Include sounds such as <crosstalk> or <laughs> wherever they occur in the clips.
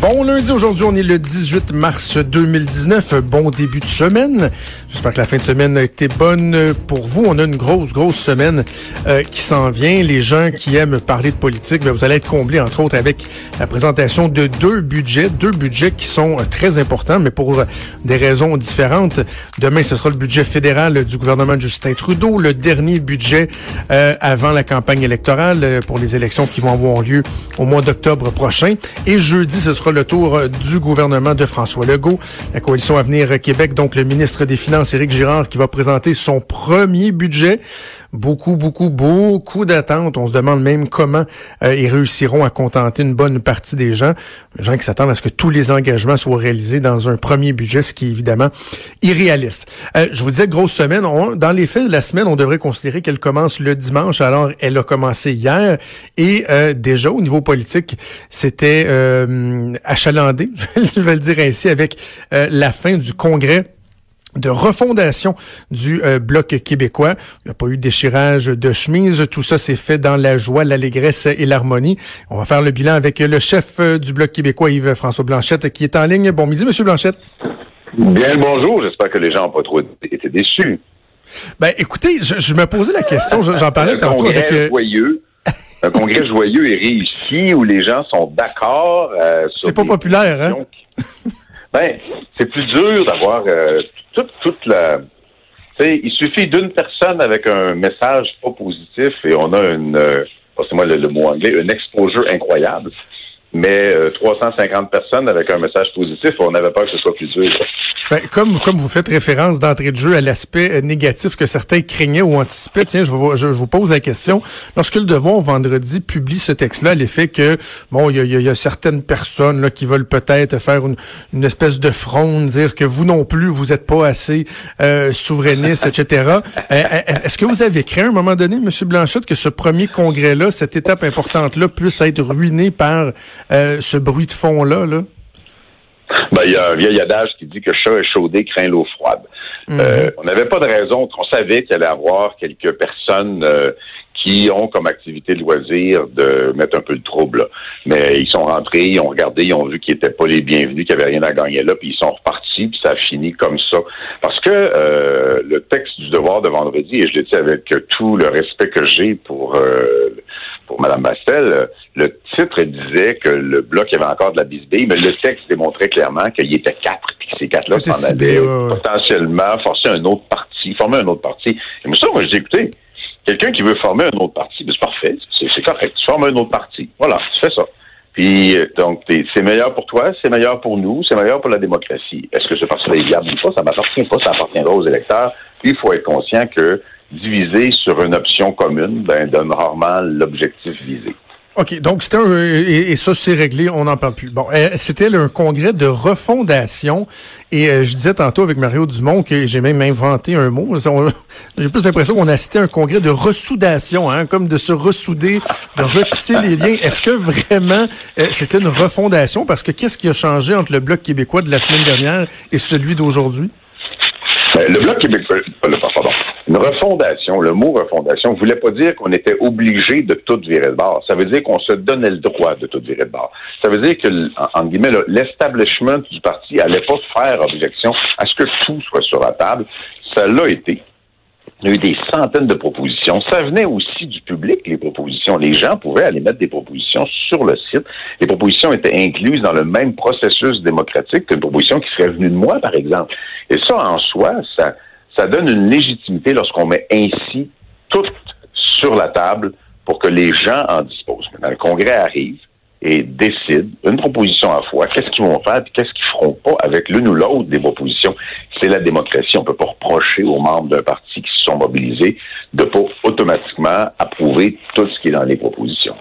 Bon lundi, aujourd'hui on est le 18 mars 2019, bon début de semaine. J'espère que la fin de semaine a été bonne pour vous. On a une grosse, grosse semaine euh, qui s'en vient. Les gens qui aiment parler de politique, ben, vous allez être comblés entre autres avec la présentation de deux budgets, deux budgets qui sont euh, très importants, mais pour euh, des raisons différentes. Demain, ce sera le budget fédéral du gouvernement de Justin Trudeau, le dernier budget avant la campagne électorale pour les élections qui vont avoir lieu au mois d'octobre prochain. Et jeudi, ce sera le tour euh, du gouvernement de François Legault. La coalition Avenir Québec, donc le ministre des Finances, Éric Girard, qui va présenter son premier budget. Beaucoup, beaucoup, beaucoup d'attentes. On se demande même comment euh, ils réussiront à contenter une bonne partie des gens. Les gens qui s'attendent à ce que tous les engagements soient réalisés dans un premier budget, ce qui est évidemment irréaliste. Euh, je vous disais, grosse semaine. Dans les faits de la semaine, on devrait considérer qu'elle commence le dimanche. Alors, elle a commencé hier. Et euh, déjà, au niveau politique, c'était euh, achalandé, <laughs> je vais le dire ainsi, avec euh, la fin du congrès de refondation du euh, bloc québécois. Il n'y a pas eu de déchirage de chemise. Tout ça s'est fait dans la joie, l'allégresse et l'harmonie. On va faire le bilan avec le chef euh, du bloc québécois, Yves-François Blanchette, qui est en ligne. Bon midi, Monsieur Blanchette. Bien le bonjour, j'espère que les gens n'ont pas trop été déçus. Ben, écoutez, je, je me posais la question, je- j'en parlais un tantôt congrès avec... euh, joyeux, un congrès joyeux et réussi où les gens sont d'accord. euh, C'est pas populaire, hein? Ben, c'est plus dur d'avoir euh, toute, toute la. Tu sais, il suffit d'une personne avec un message pas positif et on a une, euh, passez-moi le, le mot anglais, une exposure incroyable. Mais euh, 350 personnes avec un message positif, on n'avait pas que ce soit plus dur. Ben, comme, comme vous faites référence d'entrée de jeu à l'aspect euh, négatif que certains craignaient ou anticipaient, tiens, je vous, je, vous pose la question. Lorsque le Devoir, vendredi, publie ce texte-là, l'effet que, bon, il y a, y a- y a certaines personnes là, qui veulent peut-être faire une, une espèce de fronde, dire que vous non plus, vous n'êtes pas assez euh, souverainiste, etc. Euh, euh, Est-ce que vous avez craint à un moment donné, M. Blanchette, que ce premier congrès-là, cette étape importante-là, puisse être ruiné par euh, ce bruit de fond-là? Là? Ben, il y a un vieil adage qui dit que chat échaudé craint l'eau froide. Euh, on n'avait pas de raison, on savait qu'il allait y avoir quelques personnes euh, qui ont comme activité de loisir de mettre un peu de trouble. là. Mais ils sont rentrés, ils ont regardé, ils ont vu qu'ils n'étaient pas les bienvenus, qu'il n'y avait rien à gagner là, puis ils sont repartis, puis ça a fini comme ça. Parce que euh, le texte du devoir de vendredi, et je le dis avec tout le respect que j'ai pour euh, pour Mme Bastel, euh, le titre disait que le bloc avait encore de la bisbille, mais le texte démontrait clairement qu'il y était quatre, puis que ces quatre-là s'en allaient potentiellement forcer un autre parti, former un autre parti. Et moi, ça, moi, je dis, écoutez, quelqu'un qui veut former un autre parti, ben, c'est parfait, c'est correct. Tu formes un autre parti. Voilà, tu fais ça. Puis, euh, donc, c'est meilleur pour toi, c'est meilleur pour nous, c'est meilleur pour la démocratie. Est-ce que ce parti-là est viable ou pas? Ça m'appartient pas, ça appartiendra aux électeurs. Puis, il faut être conscient que diviser sur une option commune, ben, donne rarement l'objectif visé. OK, donc c'était un, et, et ça c'est réglé, on n'en parle plus. Bon, euh, c'était un congrès de refondation et euh, je disais tantôt avec Mario Dumont que j'ai même inventé un mot. <laughs> J'ai plus l'impression qu'on a cité un congrès de ressoudation, hein, comme de se ressouder, de retisser les liens. Est-ce que vraiment euh, c'était une refondation? Parce que qu'est-ce qui a changé entre le bloc québécois de la semaine dernière et celui d'aujourd'hui? Ben, le Bloc québécois, pardon, une refondation, le mot refondation, voulait pas dire qu'on était obligé de tout virer de bord. Ça veut dire qu'on se donnait le droit de tout virer de bord. Ça veut dire que, en, guillemets, l'establishment du parti allait pas faire objection à ce que tout soit sur la table. Ça l'a été. Il y a eu des centaines de propositions. Ça venait aussi du public, les propositions. Les gens pouvaient aller mettre des propositions sur le site. Les propositions étaient incluses dans le même processus démocratique qu'une proposition qui serait venue de moi, par exemple. Et ça, en soi, ça, ça donne une légitimité lorsqu'on met ainsi tout sur la table pour que les gens en disposent. Maintenant, le Congrès arrive et décide, une proposition à la fois, qu'est-ce qu'ils vont faire et qu'est-ce qu'ils feront pas avec l'une ou l'autre des propositions? C'est la démocratie. On peut pas reprocher aux membres d'un parti qui se sont mobilisés de pas automatiquement approuver tout ce qui est dans les propositions.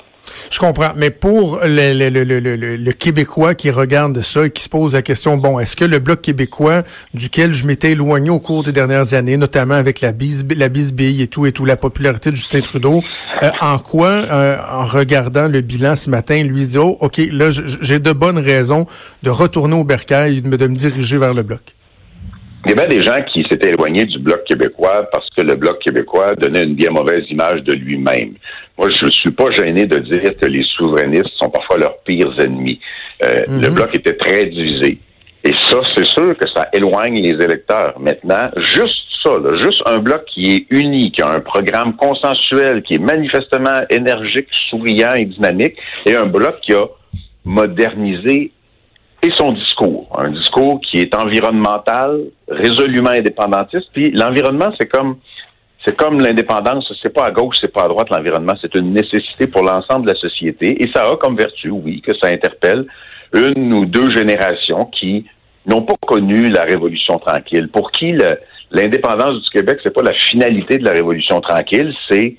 Je comprends, mais pour le, le, le, le, Québécois qui regarde ça et qui se pose la question, bon, est-ce que le Bloc québécois, duquel je m'étais éloigné au cours des dernières années, notamment avec la, bisbille et tout, et tout, la popularité de Justin Trudeau, euh, en quoi, euh, en regardant le bilan ce matin, lui dit, oh, OK, là, j'ai de bonnes raisons de retourner au bercail et de me diriger vers le Bloc? Il y avait des gens qui s'étaient éloignés du Bloc québécois parce que le Bloc québécois donnait une bien mauvaise image de lui-même. Moi, je ne suis pas gêné de dire que les souverainistes sont parfois leurs pires ennemis. Euh, le mhm. Bloc était très divisé. Et ça, c'est sûr que ça éloigne les électeurs. Maintenant, juste ça, juste un bloc qui est uni, qui a un programme consensuel, qui est manifestement énergique, souriant et dynamique, et un bloc qui a modernisé et son discours. Un discours qui est environnemental, résolument indépendantiste. Puis l'environnement, c'est comme c'est comme l'indépendance, c'est pas à gauche, c'est pas à droite l'environnement, c'est une nécessité pour l'ensemble de la société. Et ça a comme vertu, oui, que ça interpelle une ou deux générations qui n'ont pas connu la révolution tranquille, pour qui l'indépendance du Québec, c'est pas la finalité de la révolution tranquille, c'est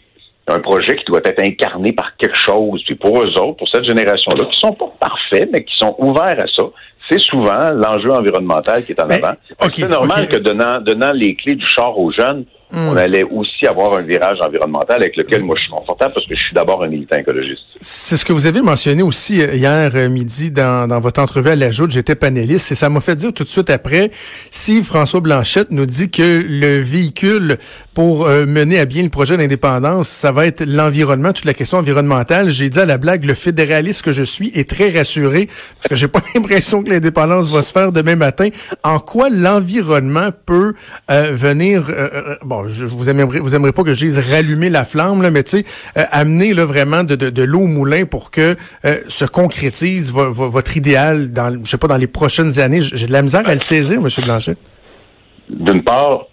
un projet qui doit être incarné par quelque chose. Puis pour eux autres, pour cette génération-là, qui sont pas parfaits, mais qui sont ouverts à ça, c'est souvent l'enjeu environnemental qui est en avant. c'est normal que donnant, donnant les clés du char aux jeunes, on hmm. allait aussi avoir un virage environnemental avec lequel moi je suis confortable parce que je suis d'abord un militant écologiste. C'est ce que vous avez mentionné aussi euh, hier euh, midi dans, dans votre entrevue à la Joute. J'étais panéliste et ça m'a fait dire tout de suite après, si François Blanchette nous dit que le véhicule pour euh, mener à bien le projet d'indépendance, ça va être l'environnement, toute la question environnementale. J'ai dit à la blague, le fédéraliste que je suis est très rassuré parce que j'ai pas <laughs> l'impression que l'indépendance va se faire demain matin. En quoi l'environnement peut venir, bon, je, vous aimerez, vous pas que je dise rallumer la flamme, mais tu sais, euh, amener vraiment de, l'eau au moulin pour que euh, se concrétise votre idéal dans, je sais pas, dans les prochaines années. J'ai de la misère à le saisir, M. Blanchet. D'une part,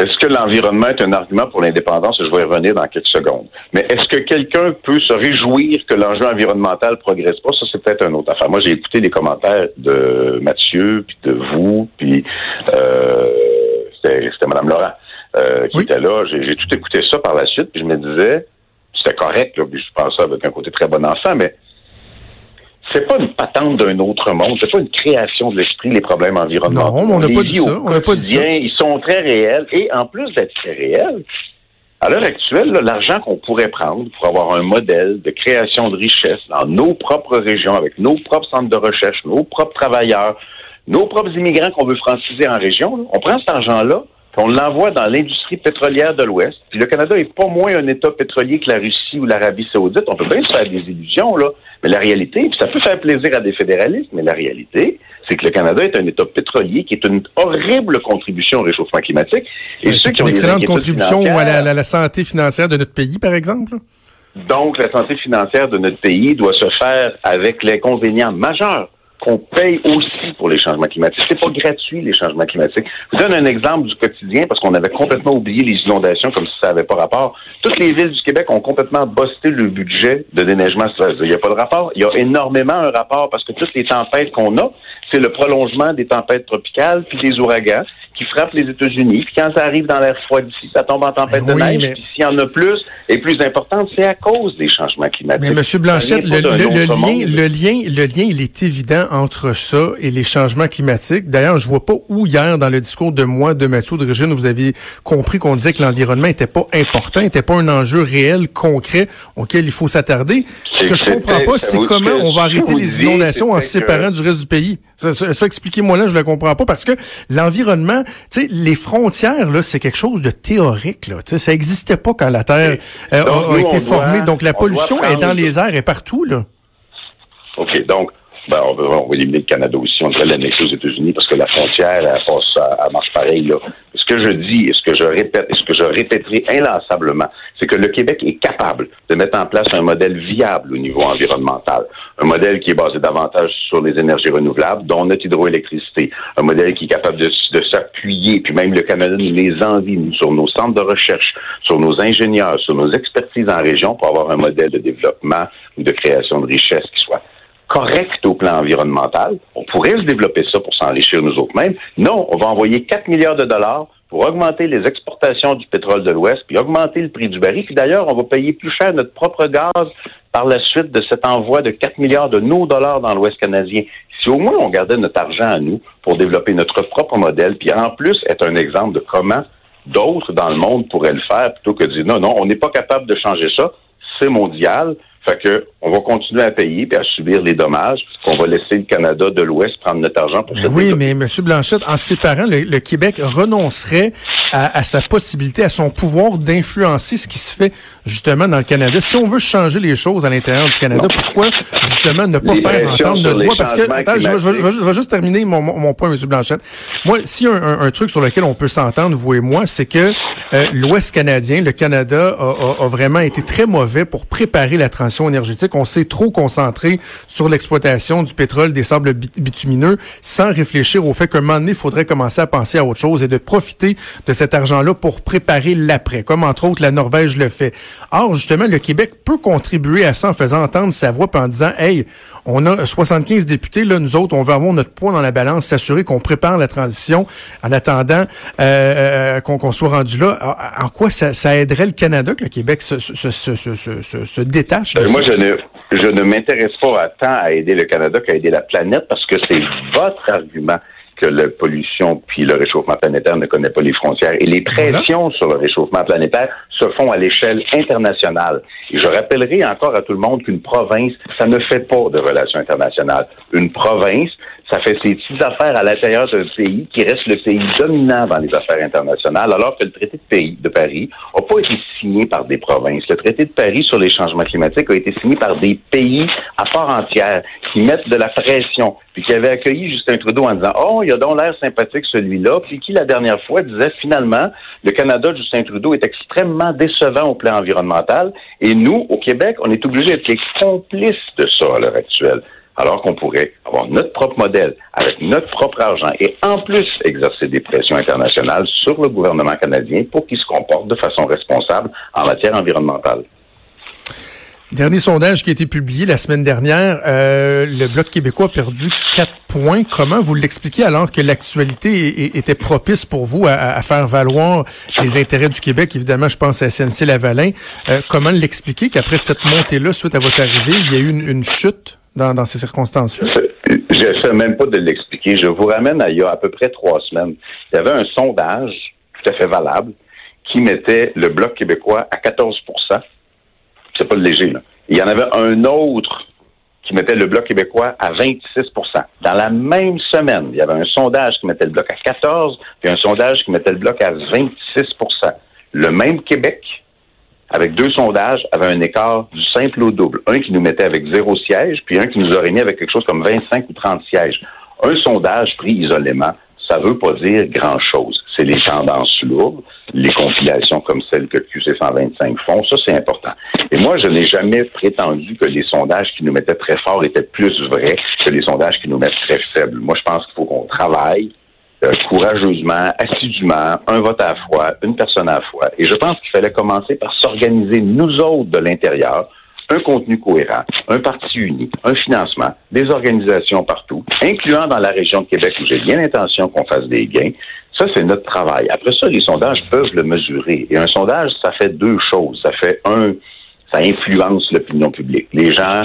est-ce que l'environnement est un argument pour l'indépendance? Je vais y revenir dans quelques secondes. Mais est-ce que quelqu'un peut se réjouir que l'enjeu environnemental progresse pas? Ça, c'est peut-être une autre affaire. Moi, j'ai écouté les commentaires de Mathieu, puis de vous, puis euh, c'était Mme Laurent euh, qui était là. J'ai tout écouté ça par la suite, puis je me disais, c'était correct, là, puis je pense ça avec un côté très bon enfant, mais c'est pas une patente d'un autre monde, c'est pas une création de l'esprit, les problèmes environnementaux. Non, on n'a pas dit ça. On n'a pas dit ça. Ils sont très réels, et en plus d'être très réels, à l'heure actuelle, l'argent qu'on pourrait prendre pour avoir un modèle de création de richesse dans nos propres régions, avec nos propres centres de recherche, nos propres travailleurs, nos propres immigrants qu'on veut franciser en région, on prend cet argent-là, on l'envoie dans l'industrie pétrolière de l'Ouest. Puis le Canada est pas moins un État pétrolier que la Russie ou l'Arabie saoudite. On peut bien se faire des illusions, là. Mais la réalité, puis ça peut faire plaisir à des fédéralistes, mais la réalité, c'est que le Canada est un État pétrolier qui est une horrible contribution au réchauffement climatique. Et c'est une excellente contribution à la santé financière de notre pays, par exemple? Donc, la santé financière de notre pays doit se faire avec l'inconvénient majeur qu'on paye aussi pour les changements climatiques. C'est pas gratuit, les changements climatiques. Je vous donne un exemple du quotidien parce qu'on avait complètement oublié les inondations comme si ça n'avait pas rapport. Toutes les villes du Québec ont complètement bossé le budget de déneigement. Il n'y a pas de rapport. Il y a énormément un rapport parce que toutes les tempêtes qu'on a, c'est le prolongement des tempêtes tropicales puis des ouragans qui frappent les États-Unis. Puis quand ça arrive dans l'air froid d'ici, ça tombe en tempête ben de neige. Puis s'il y en a plus et plus importante, c'est à cause des changements climatiques. Mais M. Blanchette, le, lien, le lien, le lien, il est évident entre ça et les changements climatiques. D'ailleurs, je vois pas où hier dans le discours de moi, de Mathieu de Régine, vous aviez compris qu'on disait que l'environnement était pas important, était pas un enjeu réel, concret auquel il faut s'attarder. Ce que je comprends pas, c'est comment on va arrêter les inondations en séparant du reste du pays. Ça, ça expliquez-moi là, je le comprends pas parce que l'environnement tu sais, les frontières, là, c'est quelque chose de théorique, là. Tu sais, ça n'existait pas quand la Terre euh, a, été formée. donc, la pollution est dans les airs et partout, là. OK. Donc, ben, on, va, on éliminer le Canada aussi, on devrait l'annexer aux États-Unis parce que la frontière, elle, passe, elle marche pareil. Là. Ce que je dis et ce que je répète et ce que je répéterai inlassablement, c'est que le Québec est capable de mettre en place un modèle viable au niveau environnemental. Un modèle qui est basé davantage sur les énergies renouvelables, dont notre hydroélectricité. Un modèle qui est capable de, s'appuyer, puis même le Canada nous les envie, sur nos centres de recherche, sur nos ingénieurs, sur nos expertises en région pour avoir un modèle de développement ou de création de richesse qui soit correct au plan environnemental. On pourrait se développer ça pour s'enrichir nous autres mêmes. Non, on va envoyer 4 milliards de dollars pour augmenter les exportations du pétrole de l'Ouest, puis augmenter le prix du baril. Puis d'ailleurs, on va payer plus cher notre propre gaz par la suite de cet envoi de 4 milliards de nos dollars dans l'Ouest canadien. Si au moins on gardait notre argent à nous pour développer notre propre modèle, puis en plus être un exemple de comment d'autres dans le monde pourraient le faire, plutôt que de dire non, non, on n'est pas capable de changer ça, c'est mondial, fait que on va continuer à payer et à subir les dommages. On va laisser le Canada de l'Ouest prendre notre argent pour ben Oui, mais M. Blanchette, en séparant, le, le Québec renoncerait à, à, sa possibilité, à son pouvoir d'influencer ce qui se fait justement dans le Canada. Si on veut changer les choses à l'intérieur du Canada, pourquoi justement ne pas faire entendre notre voix? Parce que, attends, je, je, je, vais juste terminer mon, mon, point, M. Blanchette. Moi, s'il y a un, un, truc sur lequel on peut s'entendre, vous et moi, c'est que euh, l'Ouest canadien, le Canada, a, a, a vraiment été très mauvais pour préparer la transition énergétique. On s'est trop concentré sur l'exploitation du pétrole, des sables bitumineux, sans réfléchir au fait qu'un moment donné, il faudrait commencer à penser à autre chose et de profiter de cet argent-là pour préparer l'après, comme entre autres la Norvège le fait. Or, justement, le Québec peut contribuer à ça en faisant entendre sa voix en disant, hey, on a 75 députés, là, nous autres, on veut avoir notre poids dans la balance, s'assurer qu'on prépare la transition en attendant euh, euh qu'on soit rendu là. En quoi ça, aiderait le Canada que le Québec se, se, se, se détache euh, moi, je ne, je ne m'intéresse pas à tant à aider le Canada qu'à aider la planète parce que c'est votre argument que la pollution puis le réchauffement planétaire ne connaît pas les frontières. Et les pressions sur le réchauffement planétaire se font à l'échelle internationale. Et je rappellerai encore à tout le monde qu'une province, ça ne fait pas de relations internationales. Une province, ça fait ses petites affaires à l'intérieur d'un pays qui reste le pays dominant dans les affaires internationales, alors que le traité de, pays, de Paris n'a pas été signé par des provinces. Le traité de Paris sur les changements climatiques a été signé par des pays à part entière qui mettent de la pression, puis qui avaient accueilli Justin Trudeau en disant Oh, il a donc l'air sympathique celui-là, puis qui la dernière fois disait finalement le Canada, Justin Trudeau, est extrêmement décevant au plan environnemental, et nous, au Québec, on est obligés d'être les complices de ça à l'heure actuelle alors qu'on pourrait avoir notre propre modèle avec notre propre argent et en plus exercer des pressions internationales sur le gouvernement canadien pour qu'il se comporte de façon responsable en matière environnementale. Dernier sondage qui a été publié la semaine dernière, euh, le Bloc québécois a perdu quatre points. Comment vous l'expliquez alors que l'actualité était propice pour vous à, faire valoir les intérêts du Québec? Évidemment, je pense à SNC-Lavalin. Euh, comment l'expliquer qu'après cette montée-là, suite à votre arrivée, il y a eu une chute? Dans, ces circonstances-là? Je ne sais même pas de l'expliquer. Je vous ramène à il y a à peu près trois semaines. Il y avait un sondage tout à fait valable qui mettait le Bloc québécois à 14% C'est pas léger, là. Il y en avait un autre qui mettait le Bloc québécois à 26% Dans la même semaine, il y avait un sondage qui mettait le Bloc à 14 puis un sondage qui mettait le Bloc à 26% Le même Québec avec deux sondages, avait un écart du simple au double. Un qui nous mettait avec zéro siège, puis un qui nous aurait mis avec quelque chose comme 25 ou 30 sièges. Un sondage pris isolément, ça veut pas dire grand-chose. C'est les tendances lourdes, les compilations comme celles que QC 125 font, ça c'est important. Et moi, je n'ai jamais prétendu que les sondages qui nous mettaient très forts étaient plus vrais que les sondages qui nous mettent très faibles. Moi, je pense qu'il faut qu'on travaille, euh, courageusement, assidûment, un vote à la fois, une personne à la fois. Et je pense qu'il fallait commencer par s'organiser, nous autres, de l'intérieur, un contenu cohérent, un parti uni, un financement, des organisations partout, incluant dans la région de Québec où j'ai bien l'intention qu'on fasse des gains. Ça, c'est notre travail. Après ça, les sondages peuvent le mesurer. Et un sondage, ça fait deux choses. Ça fait un, ça influence l'opinion publique. Les gens,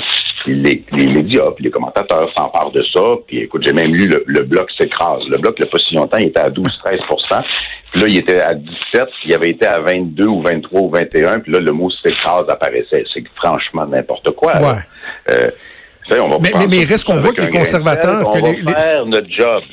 les, les médias, puis les commentateurs s'emparent de ça. Puis écoute, j'ai même lu le, bloc s'écrase. Le bloc, il n'y a pas si longtemps, il était à 12-13% Puis là, il était à 17, il avait été à 22 ou 23 ou 21, puis là, le mot s'écrase apparaissait. C'est franchement n'importe quoi. Ouais. Euh, on va mais, mais, mais reste qu'on voit que les conservateurs... que les, va faire notre job.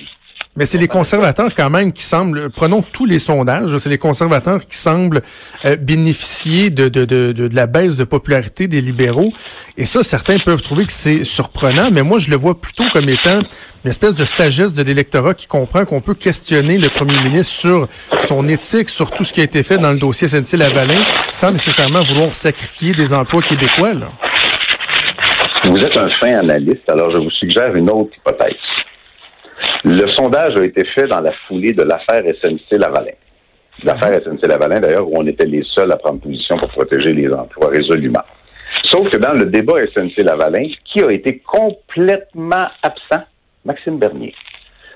Mais c'est les conservateurs quand même qui semblent, prenons tous les sondages, c'est les conservateurs qui semblent euh, bénéficier de, de, de, de, la baisse de popularité des libéraux. Et ça, certains peuvent trouver que c'est surprenant, mais moi, je le vois plutôt comme étant une espèce de sagesse de l'électorat qui comprend qu'on peut questionner le premier ministre sur son éthique, sur tout ce qui a été fait dans le dossier SNC-Lavalin, sans nécessairement vouloir sacrifier des emplois québécois. Là. Vous êtes un fin analyste, alors je vous suggère une autre hypothèse. Le sondage a été fait dans la foulée de l'affaire SNC-Lavalin. L'affaire SNC-Lavalin, d'ailleurs, où on était les seuls à prendre position pour protéger les emplois résolument. Sauf que dans le débat SNC-Lavalin, qui a été complètement absent? Maxime Bernier.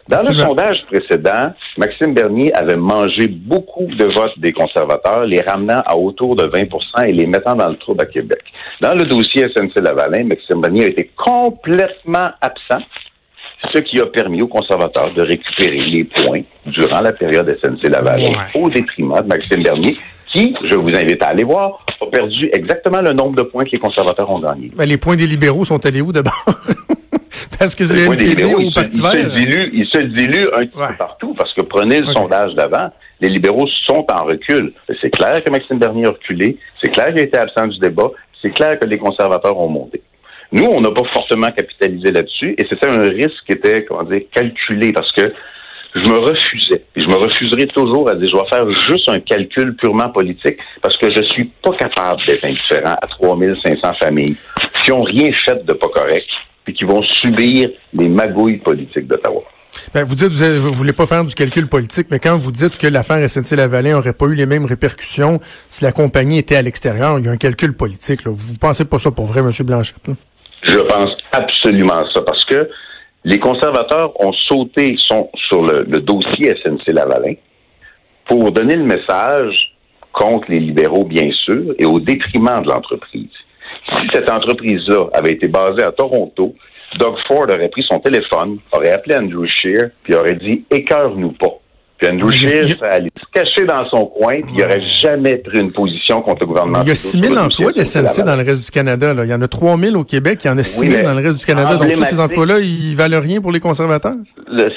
Dans le sondage précédent, Maxime Bernier avait mangé beaucoup de votes des conservateurs, les ramenant à autour de 20% et les mettant dans le trouble à Québec. Dans le dossier SNC-Lavalin, Maxime Bernier a été complètement absent ce qui a permis aux conservateurs de récupérer les points durant la période SNC-Lavalin au détriment de Maxime Bernier, qui, je vous invite à aller voir, a perdu exactement le nombre de points que les conservateurs ont gagnés. Ben, les points des libéraux sont allés où d'abord? <laughs> parce que c'est le NPD ou Parti vert? Il se dilue un petit peu partout, parce que prenez le sondage d'avant, les libéraux sont en recul. C'est clair que Maxime Bernier a reculé, c'est clair qu'il a été absent du débat, c'est clair que les conservateurs ont monté. Nous, on n'a pas fortement capitalisé là-dessus et c'était un risque qui était, comment dire, calculé parce que je me refusais. Et je me refuserai toujours à dire, je vais faire juste un calcul purement politique parce que je suis pas capable d'être indifférent à 3500 familles qui ont rien fait de pas correct puis qui vont subir les magouilles politiques d'Ottawa. Ben, vous dites, vous, ne voulez pas faire du calcul politique, mais quand vous dites que l'affaire SNC-Lavalin n'aurait pas eu les mêmes répercussions si la compagnie était à l'extérieur, il y a un calcul politique. Là. Vous pensez pas ça pour vrai, M. Blanchette? Je pense absolument ça, parce que les conservateurs ont sauté sur le, dossier SNC-Lavalin pour donner le message contre les libéraux, bien sûr, et au détriment de l'entreprise. Si cette entreprise-là avait été basée à Toronto, Doug Ford aurait pris son téléphone, aurait appelé Andrew Scheer, puis aurait dit Écœure-nous pas. Puis Andrew Scheer serait allé se cacher dans son coin, puis il n'aurait jamais pris une position contre le gouvernement. Il y a 6 000 emplois de SNC dans le reste du Canada. Là. Il y en a 3 000 au Québec, il y en a 6 000 dans le reste du Canada. Donc, tous ces emplois-là, ils valent rien pour les conservateurs? Le,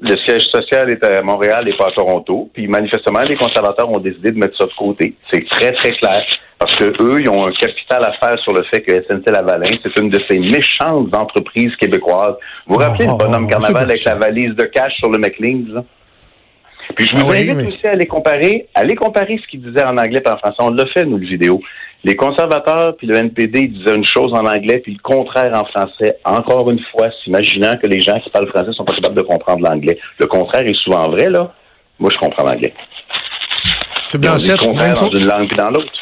le, siège social est à Montréal et pas à Toronto. Puis, manifestement, les conservateurs ont décidé de mettre ça de côté. C'est très, très clair. Parce que eux, ils ont un capital à faire sur le fait que SNC-Lavalin, c'est une de ces méchantes entreprises québécoises. Vous vous rappelez le bonhomme oh, carnaval avec la valise de cash sur le McLean, là? Puis je vous ah invite aussi à les comparer, à les comparer ce qu'ils disaient en anglais et en français. On l'a fait, nous, le vidéo. Les conservateurs puis le NPD disaient une chose en anglais puis le contraire en français. Encore une fois, s'imaginant que les gens qui parlent français sont pas capables de comprendre l'anglais. Le contraire est souvent vrai, là. Moi, je comprends l'anglais. C'est Blanchette, même dans une langue puis dans l'autre.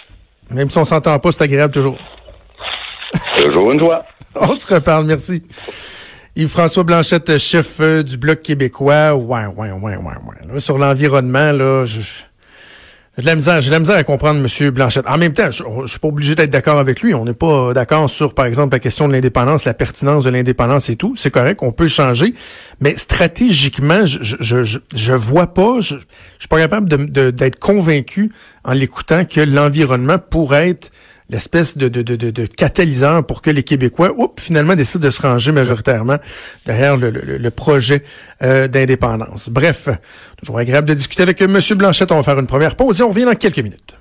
Même si on s'entend pas, c'est agréable toujours. toujours une joie. <laughs> On se reparle, merci. Yves-François Blanchette, chef euh, du Bloc québécois. Ouais, ouais, ouais, ouais, ouais. sur l'environnement, là, j'ai de la misère, j'ai la misère à comprendre M. Blanchette. En même temps, je, je suis pas obligé d'être d'accord avec lui. On n'est pas d'accord sur, par exemple, la question de l'indépendance, la pertinence de l'indépendance et tout. C'est correct, on peut changer. Mais stratégiquement, je, je, je, je vois pas, je, je suis pas capable d'être convaincu en l'écoutant que l'environnement pourrait être l'espèce de, de, de, catalyseur pour que les Québécois, oups, finalement, décident de se ranger majoritairement derrière le, le, le projet euh, d'indépendance. Bref, toujours agréable de discuter avec M. Blanchette. On va faire une première pause et on revient dans quelques minutes.